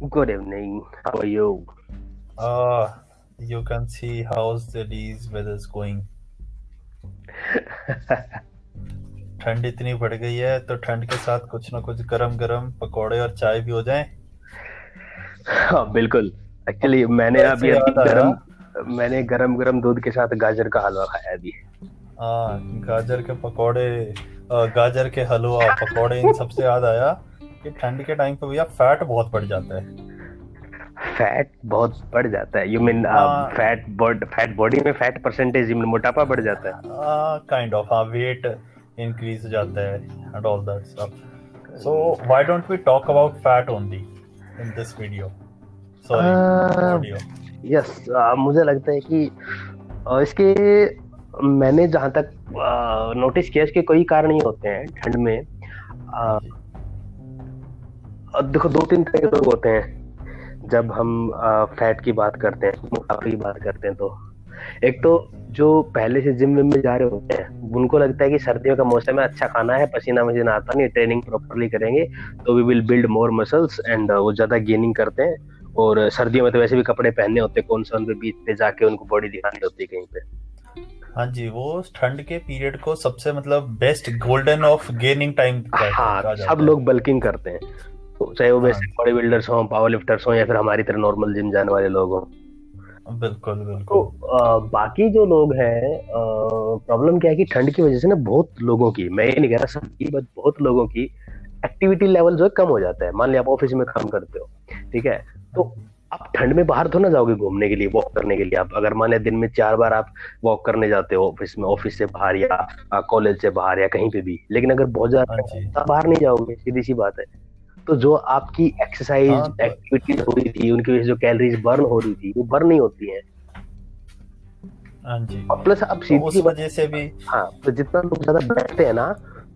Good evening. How are you? Uh, you can see how's the these weather's going. ठंड इतनी बढ़ गई है तो ठंड के साथ कुछ ना कुछ गरम गरम पकौड़े और चाय भी हो जाए हाँ बिल्कुल एक्चुअली मैंने अभी अभी गरम मैंने गरम गरम दूध के साथ गाजर का हलवा खाया अभी हाँ गाजर के पकौड़े गाजर के हलवा पकौड़े इन सबसे याद आया कि ठंड के टाइम पे भैया फैट बहुत बढ़ जाता है। फैट बहुत बढ़ जाता है। You mean fat baud fat body में फैट परसेंटेज मोटापा बढ़ जाता है? काइंड ऑफ़ हाँ वेट इंक्रीज हो जाता है and all that stuff so why don't we talk about fat only in this video sorry yes मुझे लगता है कि uh, इसके मैंने जहाँ तक नोटिस uh, किया इसके कोई कारण ही होते हैं ठंड में। uh, देखो दो तीन तरह के लोग होते हैं। जब हम फैट की बात करते हैं मोटापे की बात करते हैं तो। एक तो जो पहले से जिम में जा रहे होते हैं उनको लगता है कि सर्दियों का मौसम है अच्छा खाना है पसीना वसीना आता नहीं ट्रेनिंग प्रॉपरली करेंगे तो we will build more muscles and वो ज़्यादा गेनिंग करते हैं। और सर्दियों में तो वैसे भी कपड़े पहनने होते हैं कौन सा उनके बीच पे जाके उनको बॉडी दिखानी होती है कहीं पे। हाँ जी वो ठंड के पीरियड को सबसे मतलब best golden of gaining time हाँ सब लोग बल्किंग करते हैं। चाहे वो बेसिक बॉडी बिल्डर्स हों पावर लिफ्टर्स हों या फिर हमारी तरह नॉर्मल जिम जाने वाले लोग हों। बिल्कुल बिल्कुल। तो आ, बाकी जो लोग हैं प्रॉब्लम क्या है कि ठंड की वजह से ना बहुत लोगों की मैं ये नहीं कह रहा सबकी बट बहुत लोगों की एक्टिविटी लेवल जो है कम हो जाता है। मान लिया आप ऑफ़िस में काम करते हो ठीक है? तो आप ठंड में बाहर तो ना जाओगे घूमने के लिए वॉक करने के लिए। आप अगर मान लिया दिन में चार बार आप वॉक करने जाते हो ऑफ़िस में ऑफ़िस से बाहर या कॉलेज से बाहर या कहीं पे भी लेकिन अगर बहुत ज़्यादा हाँ बाहर नहीं जाओगे सीधी सी बात है। तो जो आपकी एक्सरसाइज एक्टिविटी हाँ, तो- हो रही थी उनकी वजह से जो कैलोरीज बर्न हो रही थी वो बर्न नहीं होती है। हाँ जी। और प्लस अब तो उस वजह से भी हाँ तो जितना लोग ज़्यादा बैठते हैं ना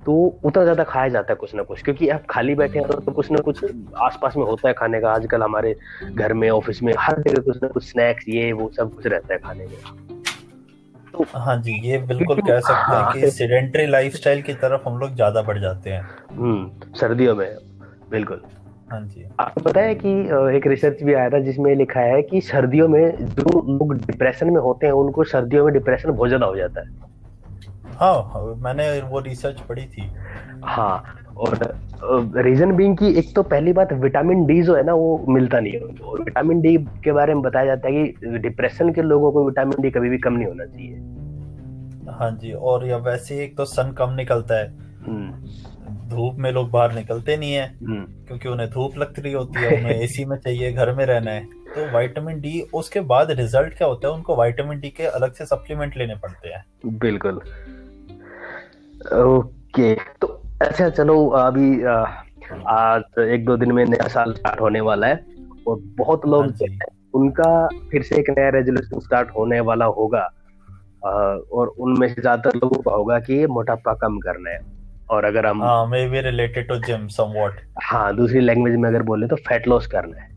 तो उतना ज़्यादा खाया जाता है कुछ ना कुछ क्योंकि आप खाली बैठे हैं तो कुछ ना कुछ आसपास में होता है खाने का। आजकल हमारे घर में ऑफ़िस में हर जगह कुछ ना कुछ स्नैक्स ये वो सब कुछ रहता है खाने में। तो हाँ जी ये बिल्कुल कह सकते हैं कि सेडेंटरी लाइफस्टाइल की तरफ़ हम लोग ज़्यादा बढ़ जाते हैं। हम्म सर्दियों में। बिल्कुल। हाँ जी। आपको पता है कि एक रिसर्च भी आया था जिसमें लिखा है कि सर्दियों में जो लोग डिप्रेशन में होते हैं उनको सर्दियों में डिप्रेशन बहुत ज़्यादा हो जाता है। हाँ मैंने वो रिसर्च पढ़ी थी। हाँ और रीजन बीइंग की एक तो पहली बात विटामिन डी जो है ना वो मिलता नहीं है। और विटामिन डी के बारे में बताया जाता है कि डिप्रेशन के लोगों को विटामिन डी कभी भी कम नहीं होना चाहिए। हाँ जी और या वैसे एक तो सन कम निकलता है। हम्म। धूप में लोग बाहर निकलते नहीं है हम्म। क्योंकि उन्हें धूप लगती रही होती है उन्हें एसी में चाहिए घर में रहना है। तो विटामिन डी उसके बाद रिज़ल्ट क्या होता है? उनको विटामिन डी के अलग से सप्लीमेंट लेने पड़ते हैं। बिल्कुल। ओके तो अच्छा चलो अभी आज एक दो दिन में नया साल स्टार्ट होने वाला है और बहुत लोग हाँ उनका फिर से एक नया रेजोल्यूशन स्टार्ट होने वाला होगा और उनमें से ज़्यादातर लोगों का होगा कि मोटापा कम करना है। और अगर हम maybe related to gym somewhat हाँ दूसरी लैंग्वेज में अगर बोले तो फैट लॉस करना है।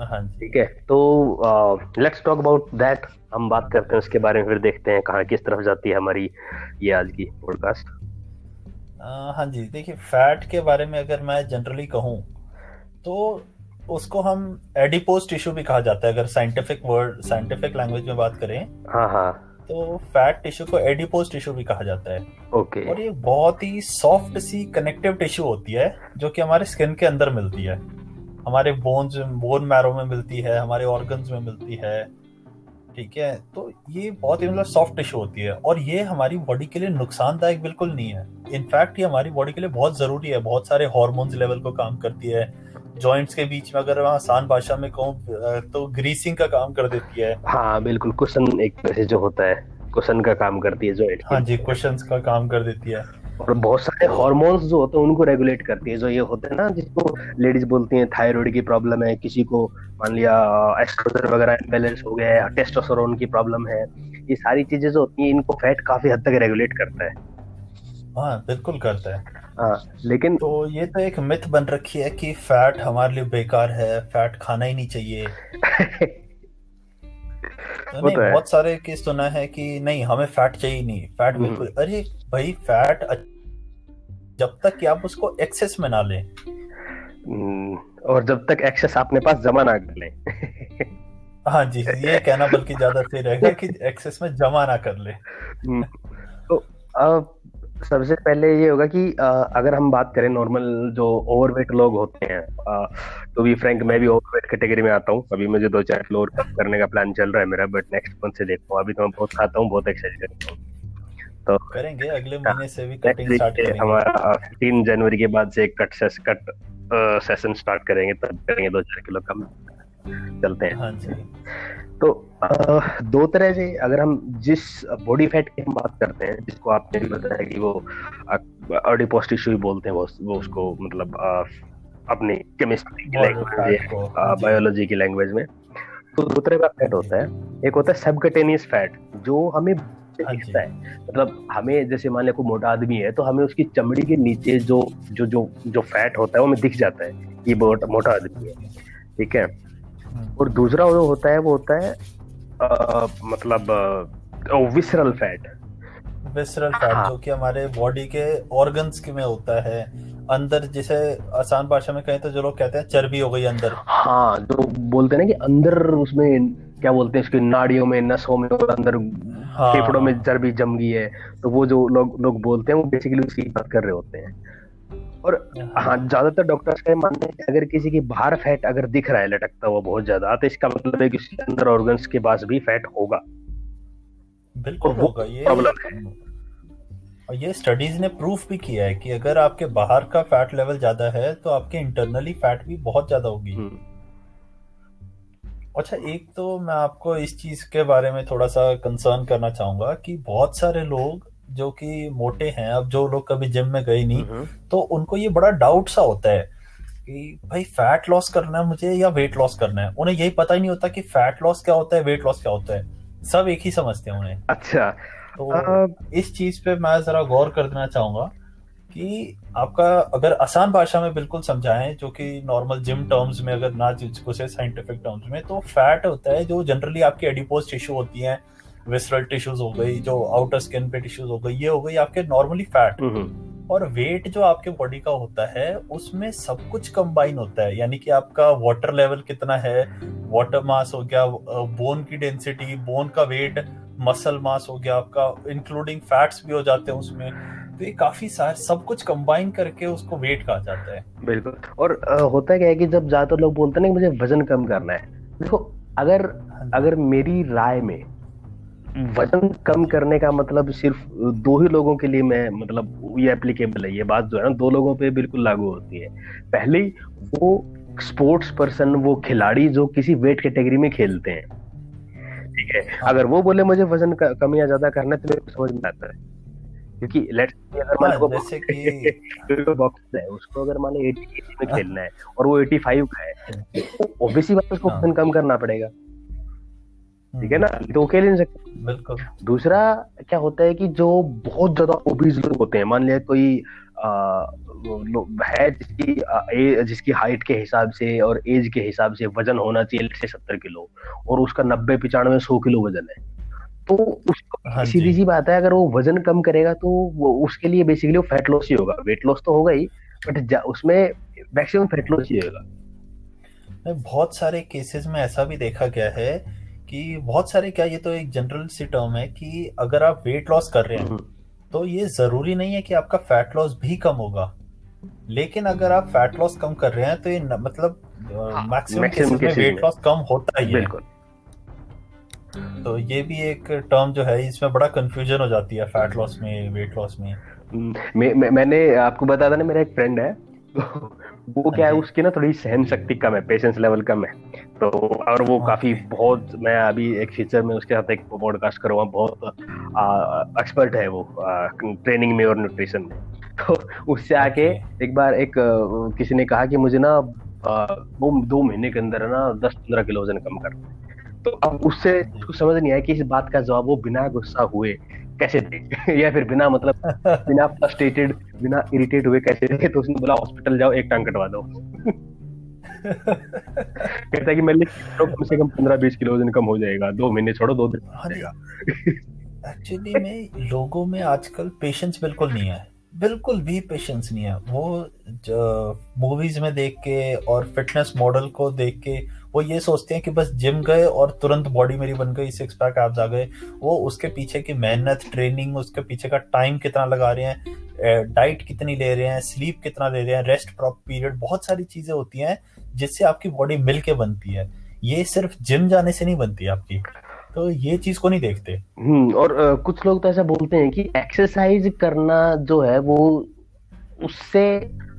हाँ ठीक है तो लेट्स टॉक अबाउट दैट हम बात करते हैं उसके बारे में फिर देखते हैं कहाँ किस तरफ़ जाती है हमारी ये आज की पॉडकास्ट हाँ जी देखिए फैट के बारे में अगर मैं जनरली कहूँ तो उसको हम एडिपोज टिश्यू भी कहा जाता है अगर साइंटिफिक वर्ड साइंटिफिक लैंग्वेज में बात करें। हाँ हाँ। तो फैट टिश्यू को एडिपोज टिश्यू भी कहा जाता है। Okay okay. और ये बहुत ही सॉफ्ट सी कनेक्टिव टिश्यू होती है जो कि हमारे स्किन के अंदर मिलती है। हमारे बोन्स बोन मैरो में मिलती है हमारे ऑर्गन्स में मिलती है ठीक है? तो ये बहुत ही मतलब सॉफ्ट टिश्यू होती है। और ये हमारी बॉडी के लिए नुकसानदायक बिल्कुल नहीं है। इनफैक्ट ये हमारी बॉडी के लिए बहुत ज़रूरी है। बहुत सारे हॉर्मोन्स लेवल को काम करती है। जॉइंट्स के बीच में अगर आसान भाषा में कहूँ तो ग्रीसिंग का काम कर देती है। हाँ बिल्कुल कुशन एक तरह से जो होता है कुशन का काम करती है जॉइंट हाँ जी कुशन का काम कर देती है। और बहुत सारे हॉर्मोन्स जो होते हैं उनको रेगुलेट करती है। जो ये होते हैं ना जिसको लेडीज़ बोलती हैं थायराइड की प्रॉब्लम है किसी को मान लिया एस्ट्रोजन वगैरह इम्बेलेंस हो गया है टेस्टोस्टेरोन की प्रॉब्लम है ये सारी चीज़ें जो होती हैं इनको फैट काफ़ी हद तक रेगुलेट करता है। हाँ बिल्कुल करता है। हाँ लेकिन तो ये तो एक मिथ बन रखी है कि फैट हमारे लिए बेकार है फैट खाना ही नहीं चाहिए। तो नहीं बहुत सारे केस सुना है कि नहीं हमें फैट चाहिए नहीं फैट हम्म। बिल्कुल। अरे भाई फैट जब तक कि आप उसको एक्सेस में ना लें। और जब तक एक्सेस आपने पास जमा ना कर ले। हाँ जी ये कहना बल्कि ज़्यादा सही रहेगा कि एक्सेस में जमा ना कर ले। हम्म, तो अब सबसे पहले ये होगा कि आ, अगर हम बात करें नॉर्मल जो ओवरवेट लोग होते हैं तो भी फ्रैंक मैं भी ओवरवेट कैटेगरी में आता हूँ। अभी मुझे दो चार किलो और कम करने का प्लान चल रहा है मेरा बट नेक्स्ट मंथ से देखता हूँ अभी तो मैं बहुत खाता हूँ बहुत एक्सरसाइज करता हूँ। तो करेंगे अगले महीने से भी कटिंग स्टार्ट करेंगे। हमारा तीन जनवरी के बाद से एक कट सेस कट सेशन स्टार्ट करेंगे तब करेंगे दो चार किलो कम। चलते हैं। हाँ जी। तो दो तरह से अगर हम जिस बॉडी फैट की हम बात करते हैं जिसको आपने भी बताया कि वो अडिपोस टिश्यू बोलते हैं वो, वो उसको मतलब अपनी केमिस्ट्री की लैंग्वेज बायोलॉजी की। लैंग्वेज में। तो दो तरह का फैट होता है। एक होता है सबकटेनियस फैट जो हमें दिखता है मतलब हमें जैसे मान लिया कोई मोटा आदमी है तो हमें उसकी चमड़ी के नीचे जो जो जो जो फैट होता है वो हमें दिख जाता है ये मोटा आदमी है। ठीक है। और दूसरा जो होता है वो होता है आ, मतलब विसरल फैट विसरल फैट जो कि हमारे बॉडी के ऑर्गन्स के में होता है। अंदर जैसे आसान भाषा में कहें तो जो लोग कहते हैं चर्बी हो गई अंदर। हाँ जो बोलते हैं ना कि अंदर उसमें क्या बोलते हैं उसकी नाड़ियों में नसों में और अंदर फेफड़ों हाँ, में चर्बी जम गई है। तो वो जो लोग लोग बोलते हैं वो बेसिकली उसकी बात कर रहे होते हैं। और हाँ। ज़्यादातर डॉक्टर्स का मानना है कि अगर किसी की बाहर फैट अगर दिख रहा है लटकता हुआ बहुत ज़्यादा तो इसका मतलब है कि उसके अंदर ऑर्गन्स के पास भी फैट होगा। बिल्कुल होगा ये प्रॉब्लम है। और ये स्टडीज़ ने प्रूफ भी किया है कि अगर आपके बाहर का फैट लेवल ज़्यादा है तो आपके इंटरनली फैट भी बहुत ज़्यादा होगी। हम्म। अच्छा एक तो मैं आपको इस चीज़ के बारे में थोड़ा सा कंसर्न करना चाहूँगा कि बहुत सारे लोग जो कि मोटे हैं अब जो लोग कभी जिम में गए नहीं हम्म। तो उनको ये बड़ा डाउट सा होता है कि भाई फैट लॉस करना है मुझे या वेट लॉस करना है? उन्हें यही पता ही नहीं होता कि फैट लॉस क्या होता है वेट लॉस क्या होता है। सब एक ही समझते हैं उन्हें। अच्छा। तो आ... इस चीज़ पे मैं जरा गौर कर देना चाहूँगा कि आपका अगर आसान भाषा में बिल्कुल समझाएँ जो कि नॉर्मल जिम टर्म्स में अगर ना जिसको साइंटिफिक टर्म्स में तो फैट होता है जो जनरली आपकी एडिपोज टिश्यू होती है विसरल टिश्यूज हो गई जो आउटर स्किन पे टिश्यूज हो गई ये हो गई आपके नॉर्मली फैट और वेट जो आपके बॉडी का होता है उसमें सब कुछ कंबाइन होता है। यानी कि आपका वाटर लेवल कितना है वाटर मास हो गया बोन की डेंसिटी बोन का वेट मसल मास हो गया आपका इंक्लूडिंग फैट्स भी हो जाते हैं उसमें। तो ये काफ़ी सारे सब कुछ कंबाइन करके उसको वेट कहा जाता है। बिल्कुल। और आ, होता क्या है कि जब ज़्यादातर लोग बोलते हैं ना मुझे वज़न कम करना है। देखो अगर हाँ अगर मेरी राय में वज़न कम करने का मतलब सिर्फ़ दो ही लोगों के लिए मैं मतलब ये एप्लीकेबल है ये बात जो है ना दो लोगों पे बिल्कुल लागू होती है। पहले वो स्पोर्ट्स पर्सन वो खिलाड़ी जो किसी वेट कैटेगरी में खेलते हैं। ठीक है? हाँ। अगर वो बोले मुझे वज़न कम या ज़्यादा करना है तो मेरे को समझ में आता है। क्योंकि लेट्स अगर मान लो हाँ, जैसे कि बॉक्स है उसको अगर मान लो 80 केजी में हाँ। खेलना है और वो 85 का है तो ऑब्वियसली बात उसको वज़न कम करना पड़ेगा। ठीक है ना? तो अकेले नहीं सकते। बिल्कुल। दूसरा क्या होता है कि जो बहुत ज़्यादा ओबीज लोग होते हैं मान लिया कोई आ, है जिसकी ए, जिसकी हाइट के हिसाब से और एज के हिसाब से वज़न होना चाहिए से सत्तर किलो और उसका नब्बे पिचानवे सौ किलो वज़न है। तो उसको हाँ सीधी सी बात है अगर वो वज़न कम करेगा तो वो उसके लिए बेसिकली वो फैट लॉस ही होगा। वेट लॉस तो होगा ही बट उसमें मैक्सिमम फैट लॉस ही होगा। बहुत सारे केसेस में ऐसा भी देखा गया है कि बहुत सारे क्या ये तो एक जनरल सी टर्म है कि अगर आप वेट लॉस कर रहे हैं हम्म। तो ये ज़रूरी नहीं है कि आपका फैट लॉस भी कम होगा। लेकिन अगर आप फैट लॉस कम कर रहे हैं तो ये न, मतलब मैक्सिमम केसेस में वेट लॉस कम होता ही है। तो ये भी एक टर्म जो है इसमें बड़ा कंफ्यूजन हो जाती है फैट लॉस में वेट लॉस में। मैं, मैं, मैंने आपको बताया था ना मेरा एक फ्रेंड है वो क्या है हाँ उसकी ना थोड़ी सहन शक्ति कम है पेशेंस लेवल कम है। तो और वो हाँ काफ़ी बहुत मैं अभी एक फीचर में उसके साथ एक पॉडकास्ट करूँगा बहुत एक्सपर्ट है वो आ, ट्रेनिंग में और न्यूट्रिशन में। तो उससे आके एक बार एक किसी ने कहा कि मुझे ना वो दो महीने के अंदर ना दस पंद्रह किलो वज़न कम करना तो अब उससे उसको समझ नहीं आया कि इस बात का जवाब वो बिना गुस्सा हुए कैसे थे या फिर बिना मतलब बिना फ्रस्ट्रेटेड बिना इरिटेट हुए कैसे थे तो उसने बोला हॉस्पिटल जाओ एक टांग कटवा दो। कहता है कि मैं तो कम से कम पंद्रह बीस किलो वज़न कम हो जाएगा। दो महीने छोड़ो दो दिन एक्चुअली में लोगों में आजकल पेशेंस बिल्कुल नहीं है। बिल्कुल भी पेशेंस नहीं है। वो मूवीज़ में देख के और फिटनेस मॉडल को देख के वो ये सोचते हैं कि बस जिम गए और तुरंत बॉडी मेरी बन गई सिक्स पैक एब्स आ गए। वो उसके पीछे की मेहनत ट्रेनिंग उसके पीछे का टाइम कितना लगा रहे हैं डाइट कितनी ले रहे हैं स्लीप कितना ले रहे हैं रेस्ट प्रॉप पीरियड बहुत सारी चीज़ें होती हैं जिससे आपकी बॉडी मिल के बनती है। ये सिर्फ़ जिम जाने से नहीं बनती आपकी। तो ये चीज़ को नहीं देखते। हम्म और आ, कुछ लोग तो ऐसा बोलते हैं कि एक्सरसाइज करना जो है वो उससे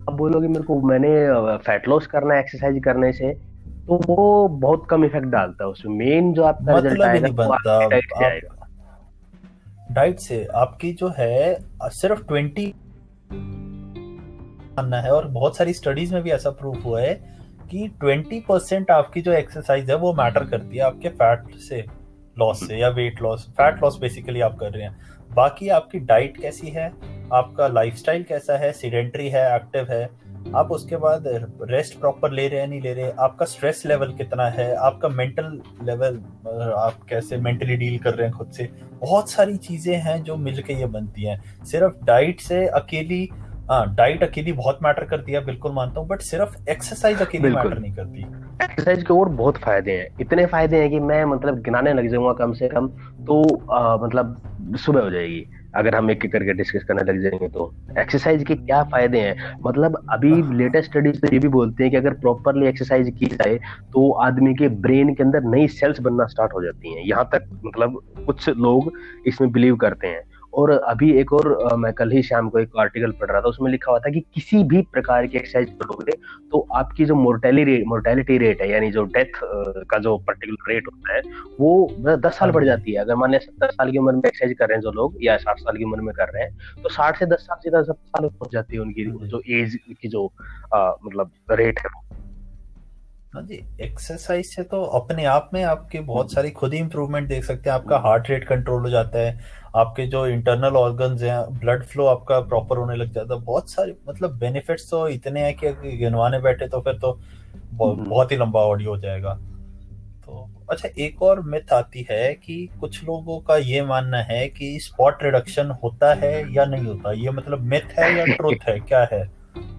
अब बोलोगे मेरे को मैंने फैट लॉस करना है एक्सरसाइज करने से तो वो बहुत कम इफ़ेक्ट डालता है उसमें। मेन जो आपका मतलब रिज़ल्ट आएगा नहीं बनता डाइट से आएगा। डाइट से आपकी जो है सिर्फ़ ट्वेंटी मानना है और बहुत सारी स्टडीज़ में भी ऐसा प्रूफ हुआ है कि ट्वेंटी परसेंट आपकी जो एक्सरसाइज है वो मैटर करती है आपके फैट से लॉस से या weight loss fat loss basically आप कर रहे हैं। बाकी आपकी डाइट कैसी है? आपका लाइफस्टाइल कैसा है? सीडेंट्री है एक्टिव है? आप उसके बाद रेस्ट प्रॉपर ले रहे हैं नहीं ले रहे आपका स्ट्रेस लेवल कितना है? आपका मेंटल लेवल आप कैसे मेंटली डील कर रहे हैं खुद से? बहुत सारी चीज़ें हैं जो मिल के ये बनती हैं। सिर्फ़ डाइट से अकेली हाँ डाइट अकेली बहुत मैटर करती है बिल्कुल मानता हूँ बट सिर्फ़ एक्सरसाइज अकेली मैटर नहीं करती। एक्सरसाइज के और बहुत फ़ायदे हैं। इतने फ़ायदे हैं कि मैं मतलब गिनाने लग जाऊँगा कम से कम तो आ, मतलब सुबह हो जाएगी। अगर हम एक एक करके डिस्कस करने लग जाएँगे तो। एक्सरसाइज के क्या फ़ायदे हैं? मतलब अभी लेटेस्ट स्टडीज़ तो ये भी बोलते हैं कि अगर प्रॉपरली एक्सरसाइज की जाए तो आदमी के ब्रेन के अंदर नई सेल्स बनना स्टार्ट हो जाती हैं। यहाँ तक मतलब कुछ लोग इसमें बिलीव करते हैं। और अभी एक और मैं कल ही शाम को एक आर्टिकल पढ़ रहा था उसमें लिखा हुआ था कि किसी भी प्रकार की एक्सरसाइज करोगे तो आपकी जो मोर्टेलिटी रेट मोर्टेलिटी रेट है यानी जो डेथ का जो पर्टिकुलर रेट होता है वो दस साल बढ़ जाती है। अगर मान लिया सत्तर साल की उम्र में एक्सरसाइज कर रहे हैं जो लोग या साठ साल की उम्र में कर रहे हैं तो साठ से दस साल सीधा सत्तर साल पहुँच जाती है उनकी जो। एज की जो आ, मतलब रेट है हाँ जी एक्सरसाइज से तो अपने आप में आपके बहुत सारी खुद ही इंप्रूवमेंट देख सकते हैं। आपका हार्ट रेट कंट्रोल हो जाता है आपके जो इंटरनल ऑर्गन्स हैं ब्लड फ्लो आपका प्रॉपर होने लग जाता है। बहुत सारे मतलब बेनिफिट्स तो इतने हैं कि गिनवाने बैठे तो फिर तो हम्म। बहुत ही लंबा ऑडियो हो जाएगा। तो अच्छा एक और मिथ आती है कि कुछ लोगों का ये मानना है कि स्पॉट रिडक्शन होता है या नहीं होता। ये मतलब मिथ है या ट्रुथ है? क्या है?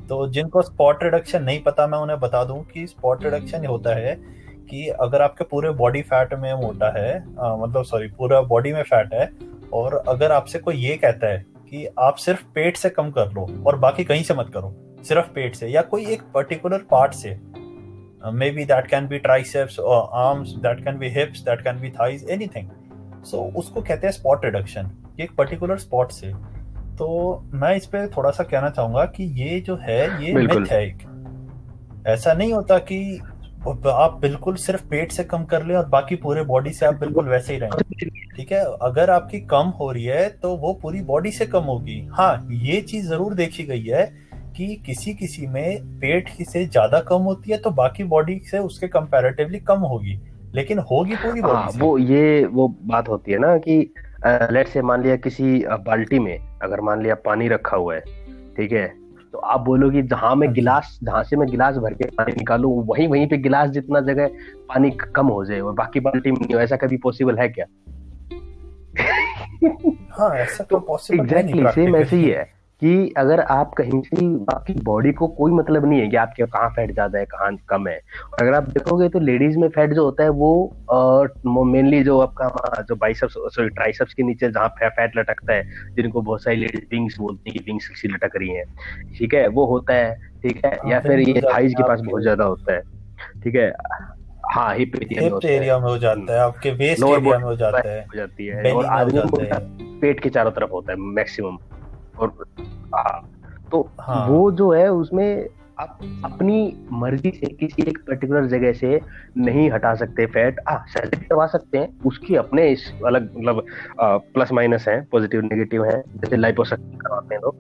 तो जिनको स्पॉट रिडक्शन नहीं पता मैं उन्हें बता दूँ कि स्पॉट रिडक्शन होता है कि अगर आपके पूरे बॉडी फैट में मोटा है आ, मतलब सॉरी पूरा बॉडी में फैट है और अगर आपसे कोई ये कहता है कि आप सिर्फ़ पेट से कम कर लो और बाकी कहीं से मत करो सिर्फ़ पेट से या कोई एक पर्टिकुलर पार्ट से maybe that can be triceps arms that can be hips that can be thighs anything so उसको कहते हैं स्पॉट रिडक्शन एक पर्टिकुलर स्पॉट से तो मैं इस पे थोड़ा सा कहना चाहूँगा कि ये जो है ये मिथ है एक। ऐसा नहीं होता कि आप बिल्कुल सिर्फ़ पेट से कम कर ले और बाकी पूरे बॉडी से आप बिल्कुल वैसे ही रहें। ठीक है? अगर आपकी कम हो रही है तो वो पूरी बॉडी से कम होगी। हाँ ये चीज़ ज़रूर देखी गई है कि किसी किसी में पेट से ज़्यादा कम होती है तो बाकी बॉडी से उसके कंपैरेटिवली कम होगी। लेकिन होगी पूरी बॉडी हाँ, वो ये वो बात होती है ना कि लेट से मान लिया किसी बाल्टी में अगर मान लिया पानी रखा हुआ है ठीक है? तो आप बोलोगे जहाँ मैं हाँ गिलास जहाँ से मैं गिलास भर के पानी निकालू वहीं वहीं पे गिलास जितना जगह पानी कम हो जाए और बाकी बाल्टी में नहीं ऐसा कभी पॉसिबल है क्या? हाँ ऐसा तो पॉसिबल एग्जैक्टली सेम ऐसे ही है। कि अगर आप कहीं से आपकी बॉडी को कोई मतलब नहीं है कि आपके कहाँ फैट ज़्यादा है कहाँ कम है। और अगर आप देखोगे तो लेडीज़ में फैट जो होता है वो मेनली जो आपका जो बाइसेप्स सॉरी ट्राइसेप्स के नीचे जहाँ फैट लटकता है जिनको बहुत सारी लेडीज़ विंग्स बोलती है कि विंग्स सी लटक रही है। ठीक है? वो होता है ठीक है? या हाँ, फिर ये थाइज के पास बहुत ज़्यादा होता है। ठीक है? हाँ हिप एरिया में हो। जाता है आपके वेस्ट एरिया में हो जाता है। हो जाती है और आदमी पेट के चारों तरफ़ होता है मैक्सिमम और तो हाँ. वो जो है उसमें आप अपनी मर्ज़ी से किसी एक पर्टिकुलर जगह से नहीं हटा सकते फैट हाँ सर्जरी करवा सकते हैं उसकी अपने इस अलग मतलब प्लस माइनस है पॉजिटिव नेगेटिव है जैसे लाइपोसक्शन करवाते हैं लोग।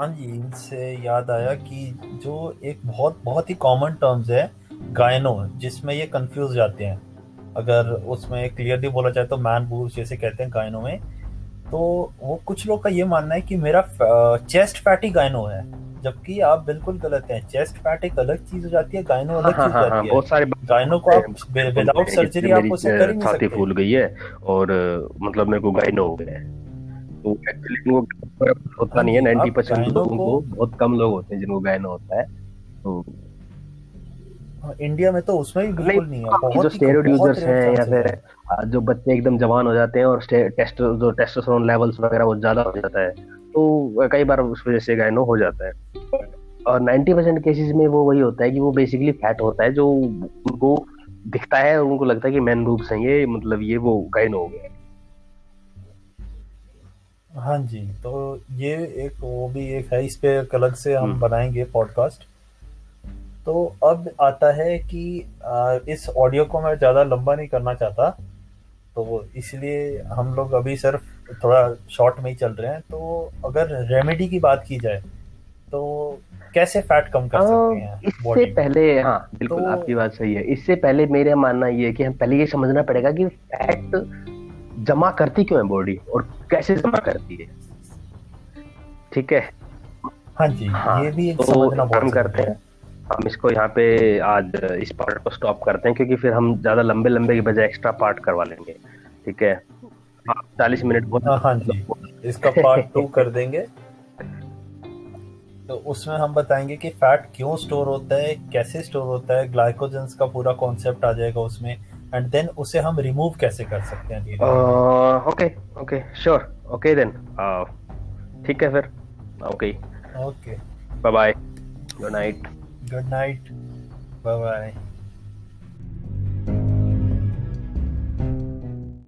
हाँ जी इनसे याद आया कि जो एक बहुत बहुत ही कॉमन टर्म्स है गायनो जिसमें ये कंफ्यूज जाते हैं। अगर उसमें क्लियरली बोला जाए तो मैन बूर जैसे कहते हैं गायनो में। तो वो कुछ लोग का ये मानना है कि मेरा चेस्ट फैट ही गायनो है जबकि आप बिल्कुल गलत हैं। चेस्ट फैट एक अलग चीज़ हो जाती है गायनो अलग हाँ, चीज़ हाँ, हाँ, जाती है। बहुत सारे गायनो को आप विदाउट सर्जरी आप उसे कर ही नहीं सकते। फूल गई है और मतलब मेरे को गायनो हो गया है। तो एक्चुअली उनको होता नहीं है। नाइन्टी परसेंट लोगों को बहुत कम लोग होते हैं जिनको गायनो होता है। तो इंडिया में तो उसमें भी बिल्कुल नहीं है। हाँ, बहुत जो स्टेरॉइड यूज़र्स हैं या फिर जो बच्चे एकदम जवान हो जाते हैं और टेस्ट जो टेस्टोस्टेरोन लेवल्स वगैरह वो ज़्यादा हो जाता है तो कई बार उस वजह से गायनो हो जाता है। और 90 परसेंट केसेस में वो वही होता है कि वो बेसिकली फैट होता है जो उनको दिखता है और उनको लगता है कि मैन रूप हैं ये मतलब ये वो गायनो हो गया। हाँ जी तो ये एक वो भी एक है इस पे अलग से हम हम्म। बनाएँगे पॉडकास्ट तो अब आता है कि इस ऑडियो को मैं ज़्यादा लंबा नहीं करना चाहता तो इसलिए हम लोग अभी सिर्फ़ थोड़ा शॉर्ट में ही चल रहे हैं। तो अगर रेमेडी की बात की जाए तो कैसे फैट कम कर सकते हैं इससे पहले हाँ बिल्कुल तो, आपकी बात सही है। इससे पहले मेरा मानना ये है कि हम पहले ये समझना पड़ेगा कि फैट जमा करती क्यों है बॉडी और कैसे जमा करती है। ठीक है? हाँ जी हाँ, ये भी एक तो समझना बहुत करते हैं। हम इसको यहाँ पे आज इस पार्ट को स्टॉप करते हैं क्योंकि फिर हम ज़्यादा लंबे लंबे की बजाय एक्स्ट्रा पार्ट करवा लेंगे। ठीक है? चालीस मिनट बहुत हाँ, हाँ जी। इसका पार्ट टू कर देंगे। तो उसमें हम बताएँगे कि फैट क्यों स्टोर होता है कैसे स्टोर होता है ग्लाइकोजेंस का पूरा कॉन्सेप्ट आ जाएगा उसमें एंड देन उसे हम रिमूव कैसे कर सकते हैं okay okay sure okay then ठीक है फिर okay okay bye bye good night good night bye bye